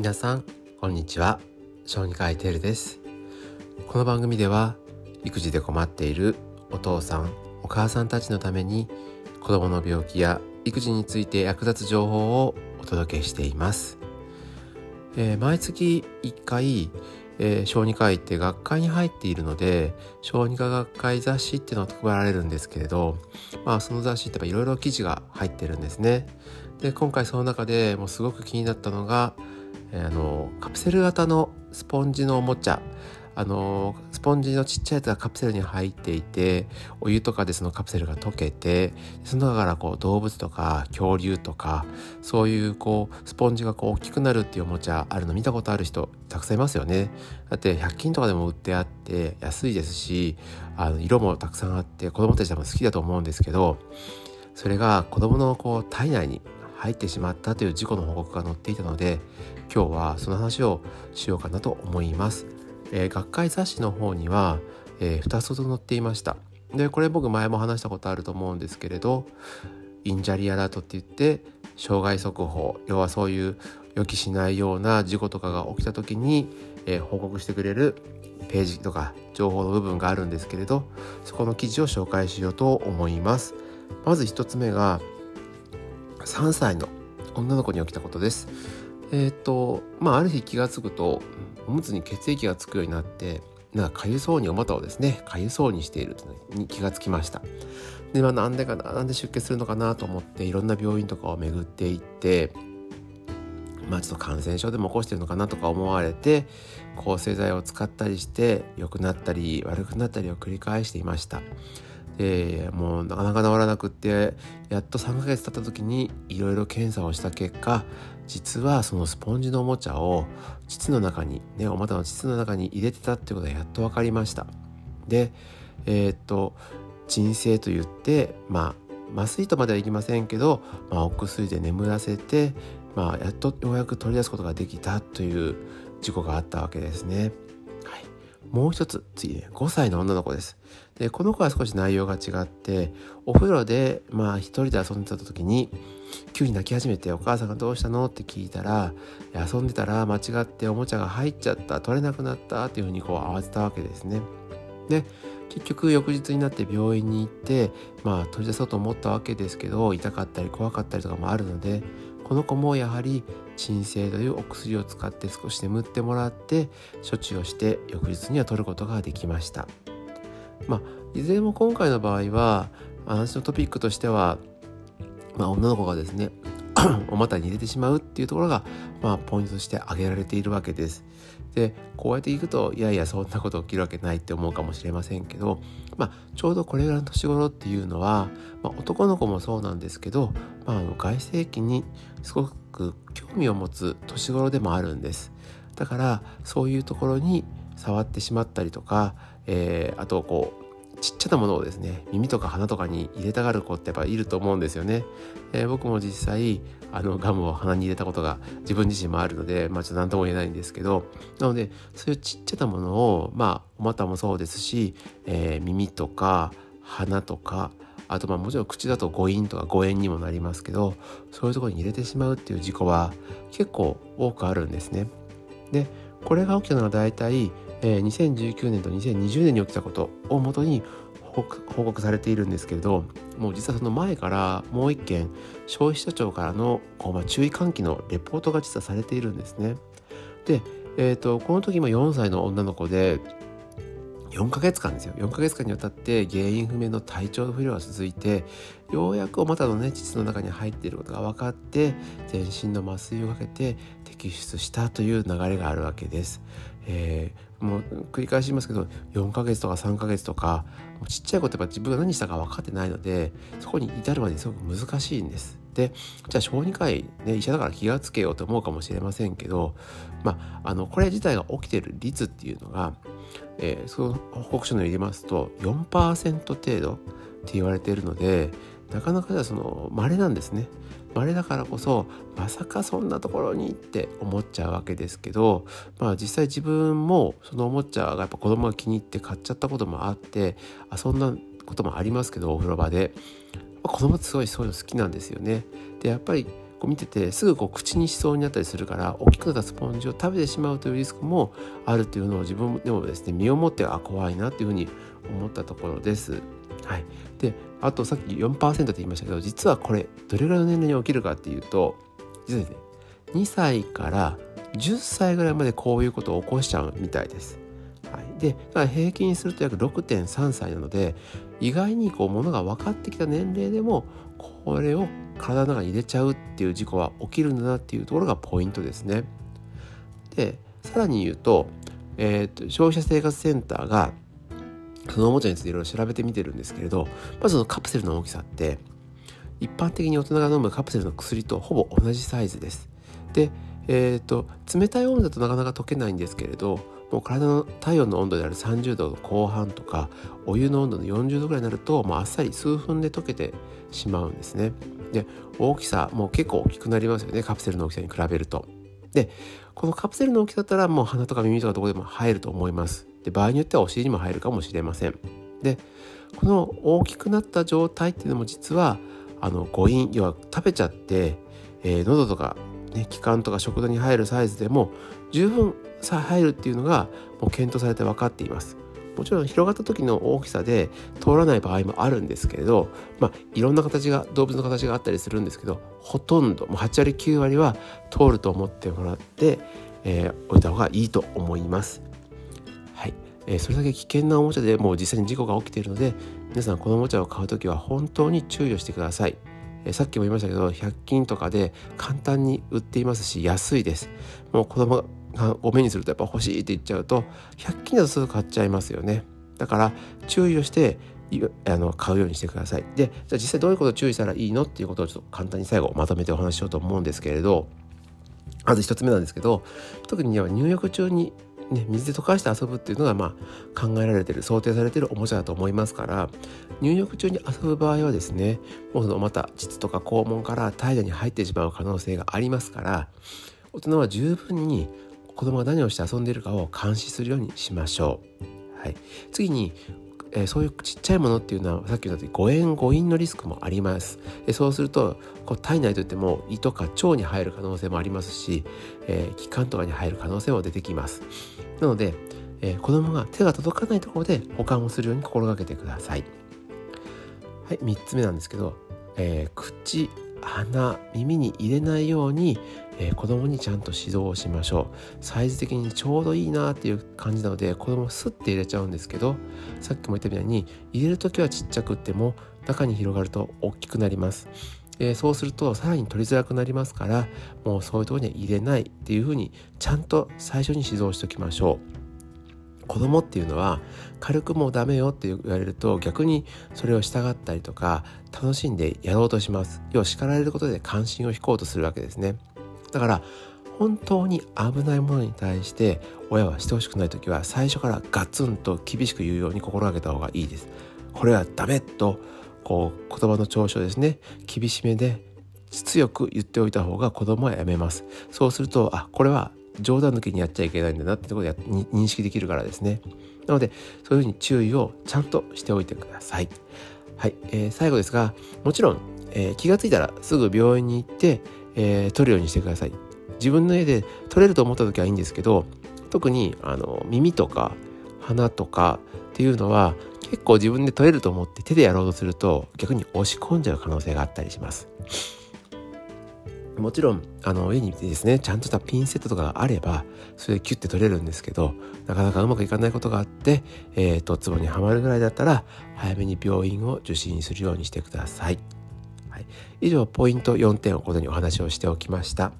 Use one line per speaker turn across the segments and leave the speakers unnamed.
皆さんこんにちは。小児科医テルです。この番組では育児で困っているお父さんお母さんたちのために子供の病気や育児について役立つ情報をお届けしています、えー、毎月1回えー、小児科医って学会に入っているので小児科学会雑誌っていうのが配られるんですけれど、まあ、その雑誌っていろいろ記事が入ってるんですね。で今回その中でもうすごく気になったのが、あのカプセル型のスポンジのおもちゃ。あのスポンジのちっちゃいやつがカプセルに入っていてお湯とかでそのカプセルが溶けてその中からこう動物とか恐竜とかそういうこうスポンジがこう大きくなるっていうおもちゃあるの見たことある人たくさんいますよね。だって100均とかでも売ってあって安いですしあの色もたくさんあって子供たち多分好きだと思うんですけどそれが子供のこう体内に入ってしまったという事故の報告が載っていたので今日はその話をしようかなと思います。えー、学会雑誌の方には、えー、2つほど載っていました。でこれ僕前も話したことあると思うんですけれどインジャリアラートって言って障害速報要はそういう予期しないような事故とかが起きた時に、えー、報告してくれるページとか情報の部分があるんですけれどそこの記事を紹介しようと思います。まず1つ目が3歳の女の子に起きたことです。えっ、とまあある日気が付くとおむつに血液がつくようになってなんか痒そうにお股をですね痒そうにしているに気がつきました。でまあなんでかななんで出血するのかなと思っていろんな病院とかを巡っていってまあちょっと感染症でも起こしてるのかなとか思われて抗生剤を使ったりして良くなったり悪くなったりを繰り返していました。でもうなかなか治らなくってやっと3ヶ月経った時にいろいろ検査をした結果実はそのスポンジのおもちゃを膣の中にねお股の膣の中に入れてたってことがやっと分かりましたでえー、っと鎮静と言ってまあ麻酔とまではいきませんけど、まあ、お薬で眠らせて、まあ、やっとようやく取り出すことができたという事故があったわけですね。はい、もう一つ次ね5歳の女の子です。でこの子は少し内容が違ってお風呂でまあ一人で遊んでた時に急に泣き始めて「お母さんがどうしたの?」って聞いたら遊んでたら間違っておもちゃが入っちゃった取れなくなったっていうふうにこう慌てたわけですね。で結局翌日になって病院に行ってまあ取り出そうと思ったわけですけど痛かったり怖かったりとかもあるのでこの子もやはり鎮静というお薬を使って少し眠ってもらって処置をして翌日には取ることができました。まあ、いずれも今回の場合は話のトピックとしてはまあ、女の子がですね お股に入れてしまうっていうところが、まあ、ポイントとして挙げられているわけです。でこうやっていくといやいやそんなこと起きるわけないって思うかもしれませんけど、まあ、ちょうどこれぐらいの年頃っていうのは、まあ、男の子もそうなんですけど、まあ、外性器にすごく興味を持つ年頃でもあるんです。だからそういうところに触ってしまったりとか、えー、あとこうちっちゃなものをですね耳とか鼻とかに入れたがる子ってやっぱいると思うんですよね、えー、僕も実際あのガムを鼻に入れたことが自分自身もあるのでまあちょっと何とも言えないんですけどなのでそういうちっちゃなものをまあお股もそうですし、えー、耳とか鼻とかあとまあもちろん口だと誤飲とか誤嚥にもなりますけどそういうところに入れてしまうっていう事故は結構多くあるんですね。でこれが起きたのは大体えー、2019年と2020年に起きたことをもとに報告されているんですけれどもう実はその前からもう一件消費者庁からのこう、まあ、注意喚起のレポートが実はされているんですね。で、えーと、この時も4歳の女の子で4ヶ月間ですよ4ヶ月間にわたって原因不明の体調不良が続いてようやくお股のね膣の中に入っていることが分かって全身の麻酔をかけて摘出したという流れがあるわけです。えーもう繰り返しますけど4ヶ月とか3ヶ月とかちっちゃいことやっぱ自分が何したか分かってないのでそこに至るまですごく難しいんです。でじゃあ小児科医、ね、医者だから気がつけようと思うかもしれませんけど、まあ、あのこれ自体が起きてる率っていうのが、えー、その報告書に入れますと4%程度って言われているのでなかなかじゃその稀なんですね。稀だからこそまさかそんなところにって思っちゃうわけですけどまあ実際自分もそのおもちゃがやっぱ子供が気に入って買っちゃったこともあって遊んだこともありますけどお風呂場で子供ってすごいそういうの好きなんですよね。でやっぱりこう見ててすぐこう口にしそうになったりするから大きくなったスポンジを食べてしまうというリスクもあるというのを自分でもですね身をもってあ怖いなというふうに思ったところです。はい、であとさっき4%って言いましたけど実はこれどれぐらいの年齢に起きるかっていうと実はですね2歳から10歳ぐらいまでこういうことを起こしちゃうみたいです。はい、で平均すると約6.3歳なので意外にこうものが分かってきた年齢でもこれを体の中に入れちゃうっていう事故は起きるんだなっていうところがポイントですね。でさらに言うと,、えーと、消費者生活センターがそのおもちゃについていろいろ調べてみてるんですけれどまずそのカプセルの大きさって一般的に大人が飲むカプセルの薬とほぼ同じサイズです。で、えーと、冷たい温度だとなかなか溶けないんですけれどもう体の体温の温度である30度の後半とかお湯の温度の40度ぐらいになるともうあっさり数分で溶けてしまうんですね。で大きさもう結構大きくなりますよねカプセルの大きさに比べると。でこのカプセルの大きさだったらもう鼻とか耳とかどこでも入ると思います。で場合によってはお尻にも入るかもしれません。でこの大きくなった状態っていうのも実はあの誤飲要は食べちゃって、えー、喉とか、ね、気管とか食道に入るサイズでも十分さ入るっていうのがもう検討されて分かっています。もちろん広がった時の大きさで通らない場合もあるんですけれど、まあ、いろんな形が動物の形があったりするんですけどほとんどもう8割9割は通ると思ってもらって、えー、置いた方がいいと思います。はい、えー、それだけ危険なおもちゃでもう実際に事故が起きているので皆さんこのおもちゃを買う時は本当に注意をしてください。えさっきも言いましたけど100均とかで簡単に売っていますし安いです。もう子供を目にするとやっぱ欲しいって言っちゃうと100均だとすぐ買っちゃいますよね。だから注意をしてあの買うようにしてください。でじゃあ実際どういうことを注意したらいいのっていうことをちょっと簡単に最後まとめてお話ししようと思うんですけれどまず1つ目なんですけど特には入浴中にね、水で溶かして遊ぶっていうのがまあ考えられてる想定されてるおもちゃだと思いますから入浴中に遊ぶ場合はですねもうそのまた膣とか肛門から体内に入ってしまう可能性がありますから大人は十分に子供が何をして遊んでいるかを監視するようにしましょう。はい、次にえー、そういうちっちゃいものっていうのはさっき言ったように誤嚥誤飲のリスクもあります。えそうするとこう体内といっても胃とか腸に入る可能性もありますし、えー、気管とかに入る可能性も出てきます。なので、えー、子供が手が届かないところで保管をするように心がけてください。はい、3つ目なんですけど、えー、口鼻耳に入れないように、えー、子供にちゃんと指導をしましょう。サイズ的にちょうどいいなっていう感じなので子供スッて入れちゃうんですけどさっきも言ったみたいに入れる時はちっちゃくっても中に広がると大きくなります。え、そうするとさらに取りづらくなりますからもうそういうとこには入れないっていうふうにちゃんと最初に指導しておきましょう。子供っていうのは軽くもうダメよって言われると逆にそれを従ったりとか楽しんでやろうとします。要は叱られることで関心を引こうとするわけですね。だから本当に危ないものに対して親はしてほしくない時は最初からガツンと厳しく言うように心がけた方がいいです。これはダメとこう言葉の調子をですね厳しめで強く言っておいた方が子供はやめます。そうするとあこれは冗談抜きにやっちゃいけないんだなってころで認識できるからですね。なのでそういうふうに注意をちゃんとしておいてください。はい、えー、最後ですがもちろん、えー、気がついたらすぐ病院に行って、えー、取るようにしてください自分の家で取れると思った時はいいんですけど特にあの耳とか鼻とかっていうのは結構自分で取れると思って手でやろうとすると逆に押し込んじゃう可能性があったりしますもちろんあの家にですねちゃんとしたピンセットとかがあればそれでキュッて取れるんですけどなかなかうまくいかないことがあって、えーと、ツボにはまるぐらいだったら早めに病院を受診するようにしてください。い、以上ポイント4点をことにお話をしておきました。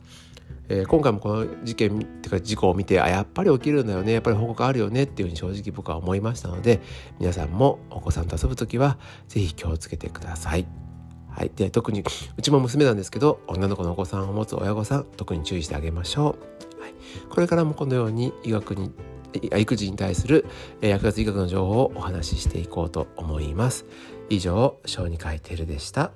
えー、今回もこの事件っていうか事故を見てあやっぱり起きるんだよね。やっぱり報告あるよねっていうふうに正直僕は思いましたので皆さんもお子さんと遊ぶ時は是非気をつけてください。はい、で特にうちも娘なんですけど女の子のお子さんを持つ親御さん特に注意してあげましょう、はい、これからもこのように医学に育児に対する役立つ医学の情報をお話ししていこうと思います。以上小児科医テルでした。